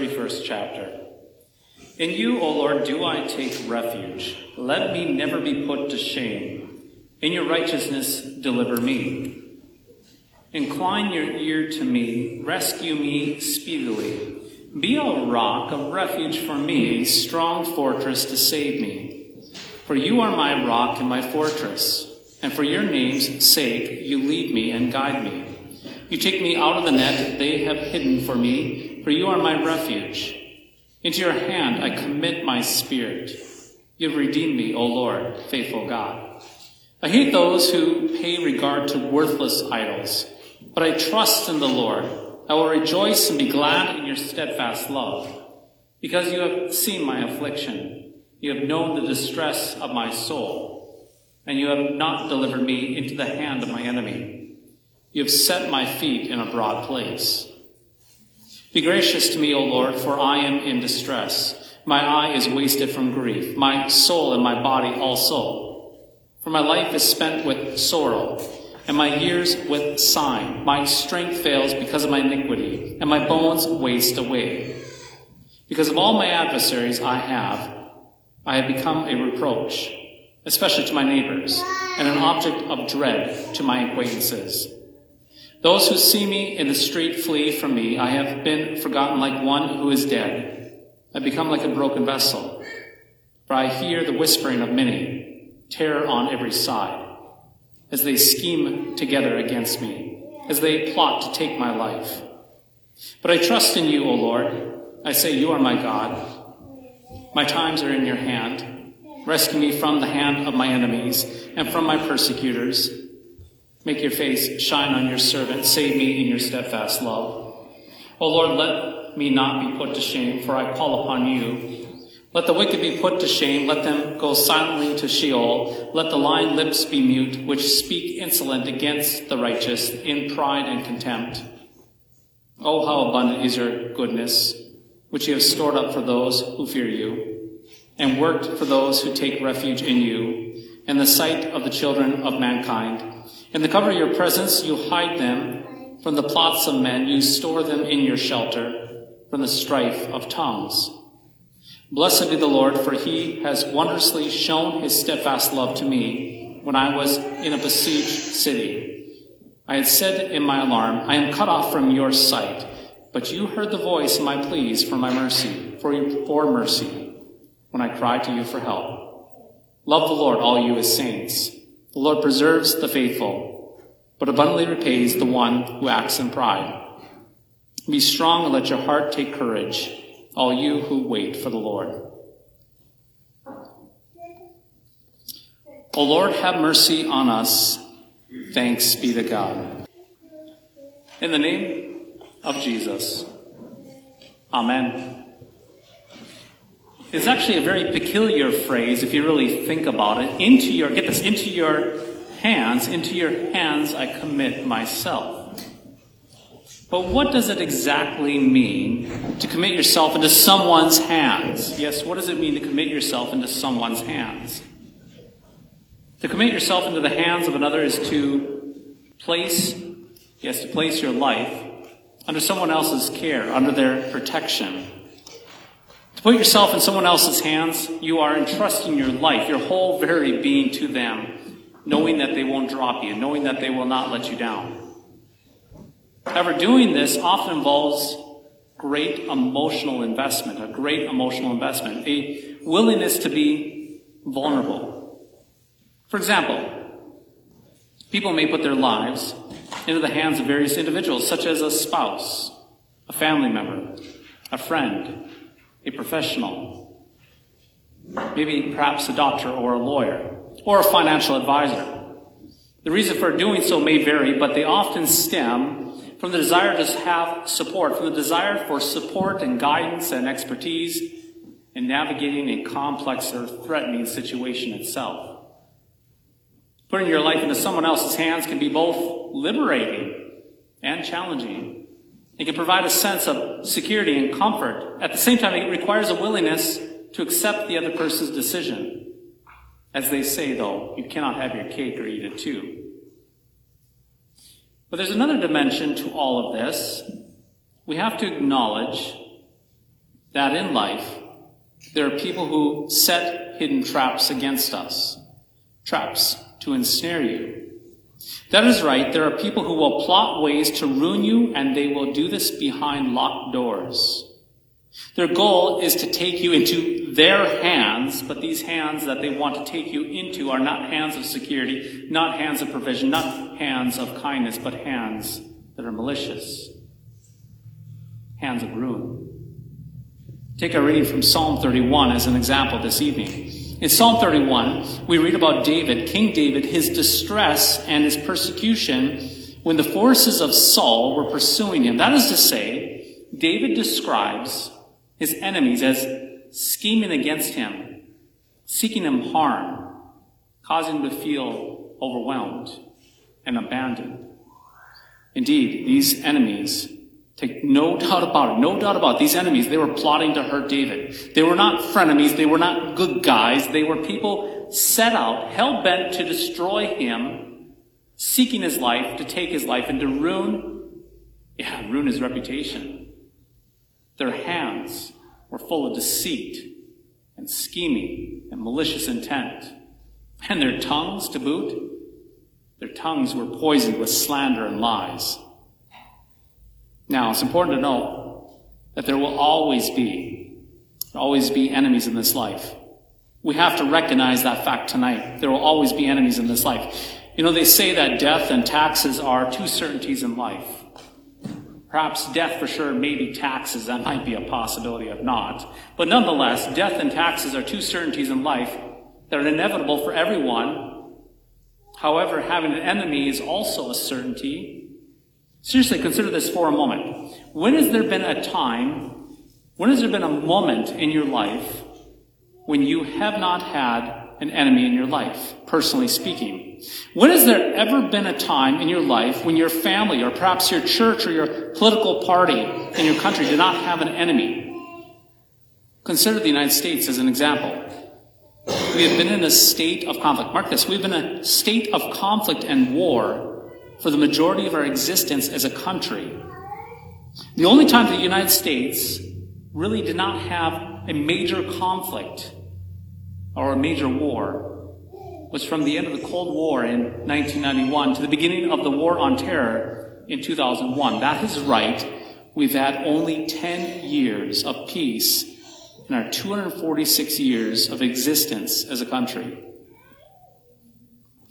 31st chapter. In you, O Lord, do I take refuge. Let me never be put to shame. In your righteousness, deliver me. Incline your ear to me, rescue me speedily. Be a rock, of refuge for me, a strong fortress to save me. For you are my rock and my fortress, and for your name's sake you lead me and guide me. You take me out of the net they have hidden for me, for you are my refuge. Into your hand I commit my spirit. You have redeemed me, O Lord, faithful God. I hate those who pay regard to worthless idols, but I trust in the Lord. I will rejoice and be glad in your steadfast love, because you have seen my affliction. You have known the distress of my soul, and you have not delivered me into the hand of my enemy. You have set my feet in a broad place. Be gracious to me, O Lord, for I am in distress. My eye is wasted from grief, my soul and my body also. For my life is spent with sorrow, and my years with sighing. My strength fails because of my iniquity, and my bones waste away. Because of all my adversaries I have, I have become a reproach, especially to my neighbors, and an object of dread to my acquaintances. Those who see me in the street flee from me. I have been forgotten like one who is dead. I become like a broken vessel. For I hear the whispering of many, terror on every side, as they scheme together against me, as they plot to take my life. But I trust in you, O Lord. I say, You are my God. My times are in your hand. Rescue me from the hand of my enemies and from my persecutors. Make your face shine on your servant. Save me in your steadfast love. O Lord, let me not be put to shame, for I call upon you. Let the wicked be put to shame. Let them go silently to Sheol. Let the lying lips be mute, which speak insolent against the righteous in pride and contempt. Oh, how abundant is your goodness! which you have stored up for those who fear you, and worked for those who take refuge in you, in the sight of the children of mankind. In the cover of your presence, you hide them from the plots of men. You store them in your shelter from the strife of tongues. Blessed be the Lord, for he has wondrously shown his steadfast love to me when I was in a besieged city. I had said in my alarm, I am cut off from your sight. But you heard the voice of my pleas for my mercy, for, for mercy, when I cried to you for help. Love the Lord, all you his saints. The Lord preserves the faithful, but abundantly repays the one who acts in pride. Be strong and let your heart take courage, all you who wait for the Lord. O Lord, have mercy on us. Thanks be to God. In the name of Jesus. Amen. It's actually a very peculiar phrase if you really think about it. Into your, get this, into your hands, into your hands I commit myself. But what does it exactly mean to commit yourself into someone's hands? Yes, what does it mean to commit yourself into someone's hands? To commit yourself into the hands of another is to place, yes, to place your life under someone else's care, under their protection. To put yourself in someone else's hands, you are entrusting your life, your whole very being to them, knowing that they won't drop you, knowing that they will not let you down. However, doing this often involves great emotional investment, a great emotional investment, a willingness to be vulnerable. For example, people may put their lives into the hands of various individuals, such as a spouse, a family member, a friend, a professional, maybe perhaps a doctor or a lawyer, or a financial advisor. The reason for doing so may vary, but they often stem from the desire to have support, from the desire for support and guidance and expertise in navigating a complex or threatening situation itself. Putting your life into someone else's hands can be both liberating and challenging. It can provide a sense of security and comfort. At the same time, it requires a willingness to accept the other person's decision. As they say, though, you cannot have your cake or eat it too. But there's another dimension to all of this. We have to acknowledge that in life, there are people who set hidden traps against us. Traps to ensnare you. That is right. There are people who will plot ways to ruin you, and they will do this behind locked doors. Their goal is to take you into their hands, but these hands that they want to take you into are not hands of security, not hands of provision, not hands of kindness, but hands that are malicious. Hands of ruin. Take a reading from Psalm 31 as an example this evening. In Psalm 31, we read about David, King David, his distress and his persecution when the forces of Saul were pursuing him. That is to say, David describes his enemies as scheming against him, seeking him harm, causing him to feel overwhelmed and abandoned. Indeed, these enemies Take no doubt about it. No doubt about it. These enemies, they were plotting to hurt David. They were not frenemies. They were not good guys. They were people set out, hell bent to destroy him, seeking his life, to take his life, and to ruin, yeah, ruin his reputation. Their hands were full of deceit and scheming and malicious intent. And their tongues, to boot, their tongues were poisoned with slander and lies. Now, it's important to know that there will always be, always be enemies in this life. We have to recognize that fact tonight. There will always be enemies in this life. You know, they say that death and taxes are two certainties in life. Perhaps death for sure, maybe taxes, that might be a possibility of not. But nonetheless, death and taxes are two certainties in life that are inevitable for everyone. However, having an enemy is also a certainty Seriously, consider this for a moment. When has there been a time, when has there been a moment in your life when you have not had an enemy in your life, personally speaking? When has there ever been a time in your life when your family, or perhaps your church or your political party in your country did not have an enemy? Consider the United States as an example. We have been in a state of conflict. Mark this. We've been in a state of conflict and war for the majority of our existence as a country. The only time the United States really did not have a major conflict or a major war was from the end of the Cold War in 1991 to the beginning of the War on Terror in 2001. That is right. We've had only 10 years of peace in our 246 years of existence as a country.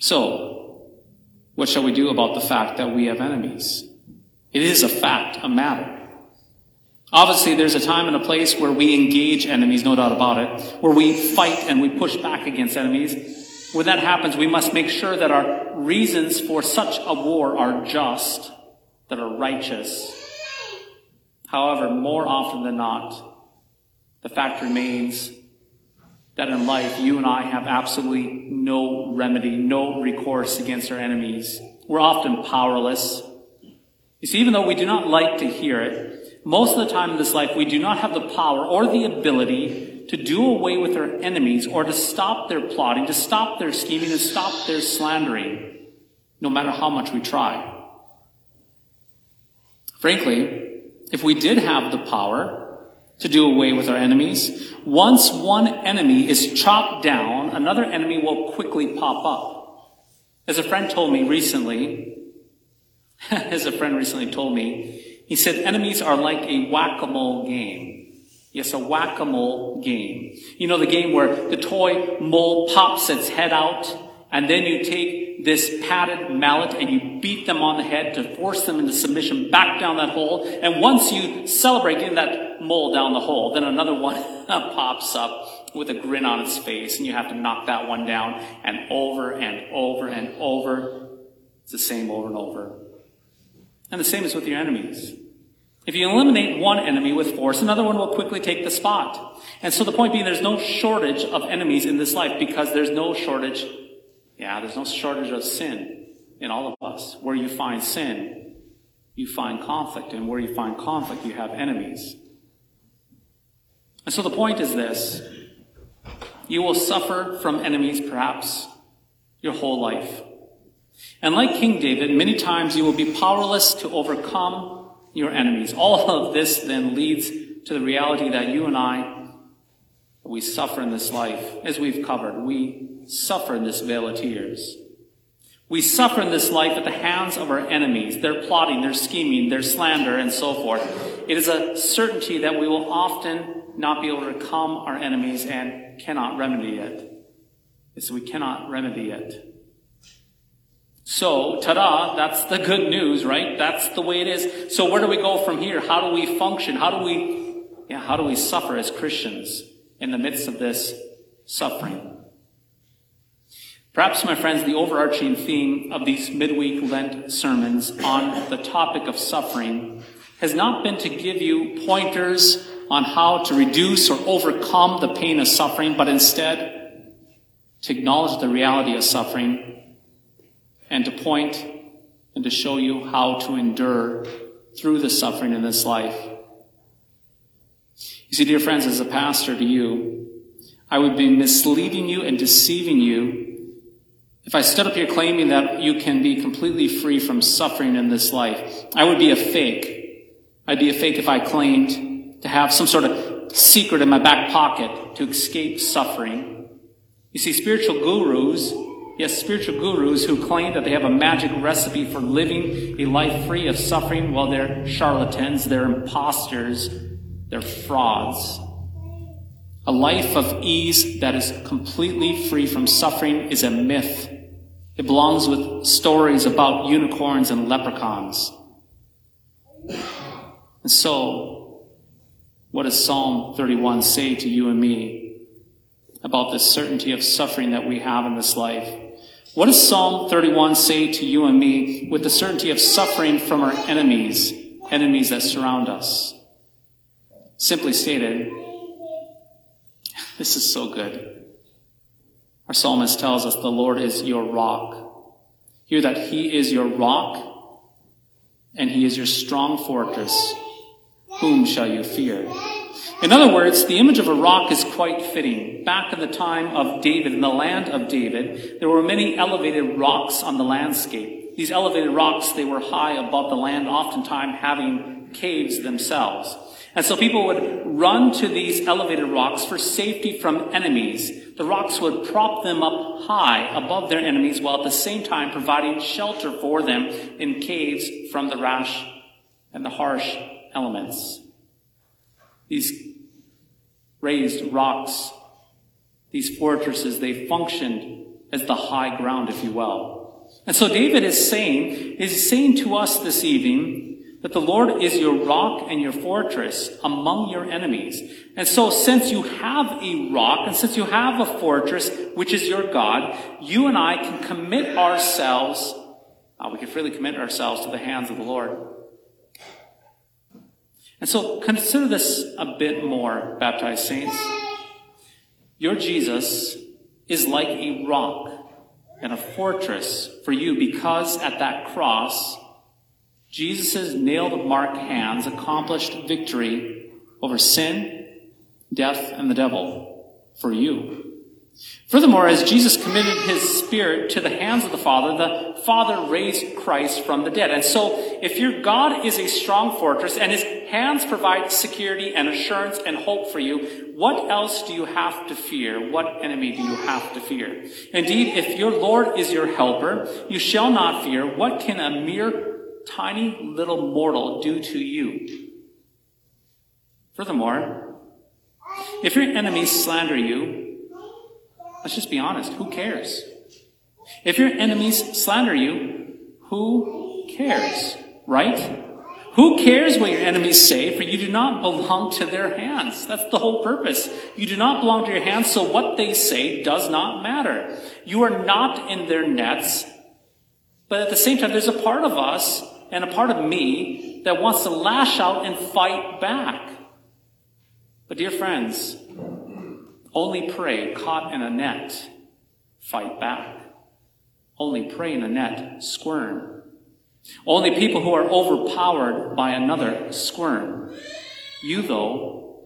So, what shall we do about the fact that we have enemies? It is a fact, a matter. Obviously, there's a time and a place where we engage enemies, no doubt about it, where we fight and we push back against enemies. When that happens, we must make sure that our reasons for such a war are just, that are righteous. However, more often than not, the fact remains that in life you and I have absolutely no remedy, no recourse against our enemies. We're often powerless. You see, even though we do not like to hear it, most of the time in this life we do not have the power or the ability to do away with our enemies or to stop their plotting, to stop their scheming, to stop their slandering, no matter how much we try. Frankly, if we did have the power, to do away with our enemies. Once one enemy is chopped down, another enemy will quickly pop up. As a friend told me recently, as a friend recently told me, he said enemies are like a whack-a-mole game. Yes, a whack-a-mole game. You know the game where the toy mole pops its head out and then you take this padded mallet and you beat them on the head to force them into submission back down that hole. And once you celebrate getting that mole down the hole, then another one pops up with a grin on its face and you have to knock that one down and over and over and over. It's the same over and over. And the same is with your enemies. If you eliminate one enemy with force, another one will quickly take the spot. And so the point being, there's no shortage of enemies in this life because there's no shortage, yeah, there's no shortage of sin in all of us. Where you find sin, you find conflict. And where you find conflict, you have enemies. And so the point is this you will suffer from enemies perhaps your whole life. And like King David, many times you will be powerless to overcome your enemies. All of this then leads to the reality that you and I, we suffer in this life, as we've covered. We suffer in this vale of tears. We suffer in this life at the hands of our enemies, their plotting, their scheming, their slander, and so forth. It is a certainty that we will often not be able to overcome our enemies and cannot remedy it. It's we cannot remedy it. So, ta-da, that's the good news, right? That's the way it is. So where do we go from here? How do we function? How do we, yeah, how do we suffer as Christians in the midst of this suffering? Perhaps, my friends, the overarching theme of these midweek Lent sermons on the topic of suffering has not been to give you pointers on how to reduce or overcome the pain of suffering, but instead to acknowledge the reality of suffering and to point and to show you how to endure through the suffering in this life. You see, dear friends, as a pastor to you, I would be misleading you and deceiving you if I stood up here claiming that you can be completely free from suffering in this life. I would be a fake. I'd be a fake if I claimed to have some sort of secret in my back pocket to escape suffering. You see, spiritual gurus Yes, spiritual gurus who claim that they have a magic recipe for living a life free of suffering, well, they're charlatans, they're imposters, they're frauds. A life of ease that is completely free from suffering is a myth. It belongs with stories about unicorns and leprechauns. And so, what does Psalm 31 say to you and me about the certainty of suffering that we have in this life? What does Psalm 31 say to you and me with the certainty of suffering from our enemies, enemies that surround us? Simply stated, this is so good. Our psalmist tells us the Lord is your rock. Hear that He is your rock and He is your strong fortress. Whom shall you fear? In other words, the image of a rock is quite fitting. Back in the time of David, in the land of David, there were many elevated rocks on the landscape. These elevated rocks, they were high above the land, oftentimes having caves themselves. And so people would run to these elevated rocks for safety from enemies. The rocks would prop them up high above their enemies while at the same time providing shelter for them in caves from the rash and the harsh elements. These raised rocks, these fortresses, they functioned as the high ground, if you will. And so David is saying, is saying to us this evening that the Lord is your rock and your fortress among your enemies. And so since you have a rock and since you have a fortress, which is your God, you and I can commit ourselves, uh, we can freely commit ourselves to the hands of the Lord. And so consider this a bit more, baptized saints. Your Jesus is like a rock and a fortress for you because at that cross, Jesus' nailed mark hands accomplished victory over sin, death, and the devil for you. Furthermore, as Jesus committed his spirit to the hands of the Father, the Father raised Christ from the dead. And so, if your God is a strong fortress and his hands provide security and assurance and hope for you, what else do you have to fear? What enemy do you have to fear? Indeed, if your Lord is your helper, you shall not fear. What can a mere tiny little mortal do to you? Furthermore, if your enemies slander you, Let's just be honest. Who cares? If your enemies slander you, who cares? Right? Who cares what your enemies say, for you do not belong to their hands. That's the whole purpose. You do not belong to your hands, so what they say does not matter. You are not in their nets, but at the same time, there's a part of us and a part of me that wants to lash out and fight back. But, dear friends, only prey caught in a net fight back. Only prey in a net squirm. Only people who are overpowered by another squirm. You, though,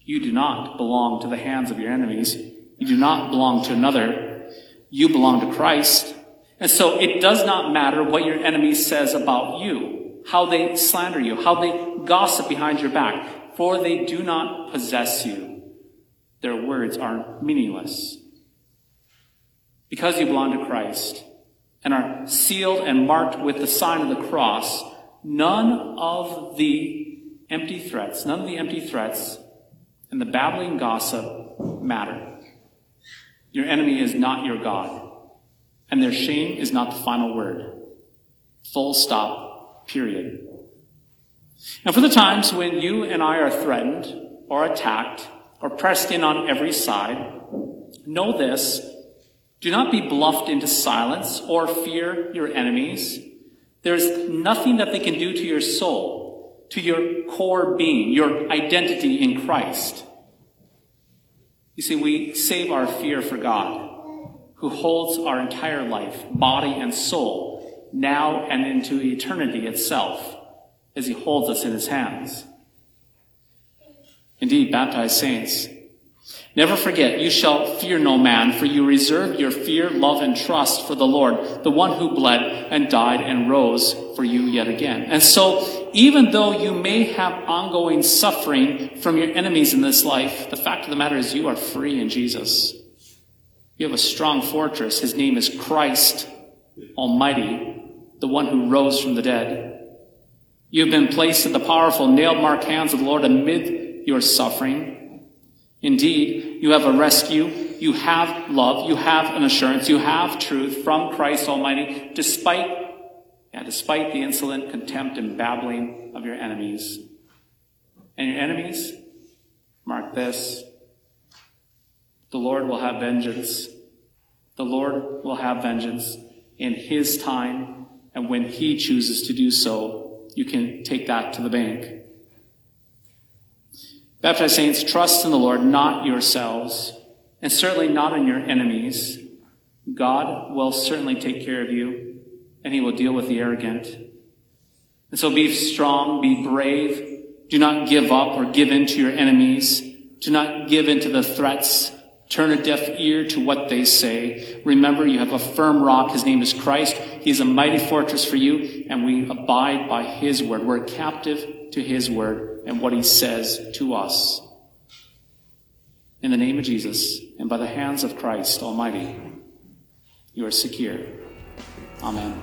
you do not belong to the hands of your enemies. You do not belong to another. You belong to Christ. And so it does not matter what your enemy says about you, how they slander you, how they gossip behind your back, for they do not possess you. Their words are meaningless. Because you belong to Christ and are sealed and marked with the sign of the cross, none of the empty threats, none of the empty threats and the babbling gossip matter. Your enemy is not your God, and their shame is not the final word. Full stop, period. And for the times when you and I are threatened or attacked or pressed in on every side, know this. Do not be bluffed into silence or fear your enemies. There's nothing that they can do to your soul, to your core being, your identity in Christ. You see, we save our fear for God, who holds our entire life, body and soul, now and into eternity itself, as he holds us in his hands. Indeed, baptized saints, never forget, you shall fear no man, for you reserve your fear, love, and trust for the Lord, the one who bled and died and rose for you yet again. And so, even though you may have ongoing suffering from your enemies in this life, the fact of the matter is you are free in Jesus. You have a strong fortress. His name is Christ Almighty, the one who rose from the dead. You have been placed in the powerful nail marked hands of the Lord amid your suffering. Indeed, you have a rescue, you have love, you have an assurance, you have truth from Christ Almighty, despite, yeah, despite the insolent contempt and babbling of your enemies. And your enemies, mark this, the Lord will have vengeance. The Lord will have vengeance in His time, and when He chooses to do so, you can take that to the bank. Baptized saints, trust in the Lord, not yourselves, and certainly not in your enemies. God will certainly take care of you, and He will deal with the arrogant. And so be strong, be brave. Do not give up or give in to your enemies. Do not give in to the threats. Turn a deaf ear to what they say. Remember, you have a firm rock. His name is Christ. He is a mighty fortress for you, and we abide by His word. We're captive to His word and what He says to us. In the name of Jesus and by the hands of Christ Almighty, you are secure. Amen.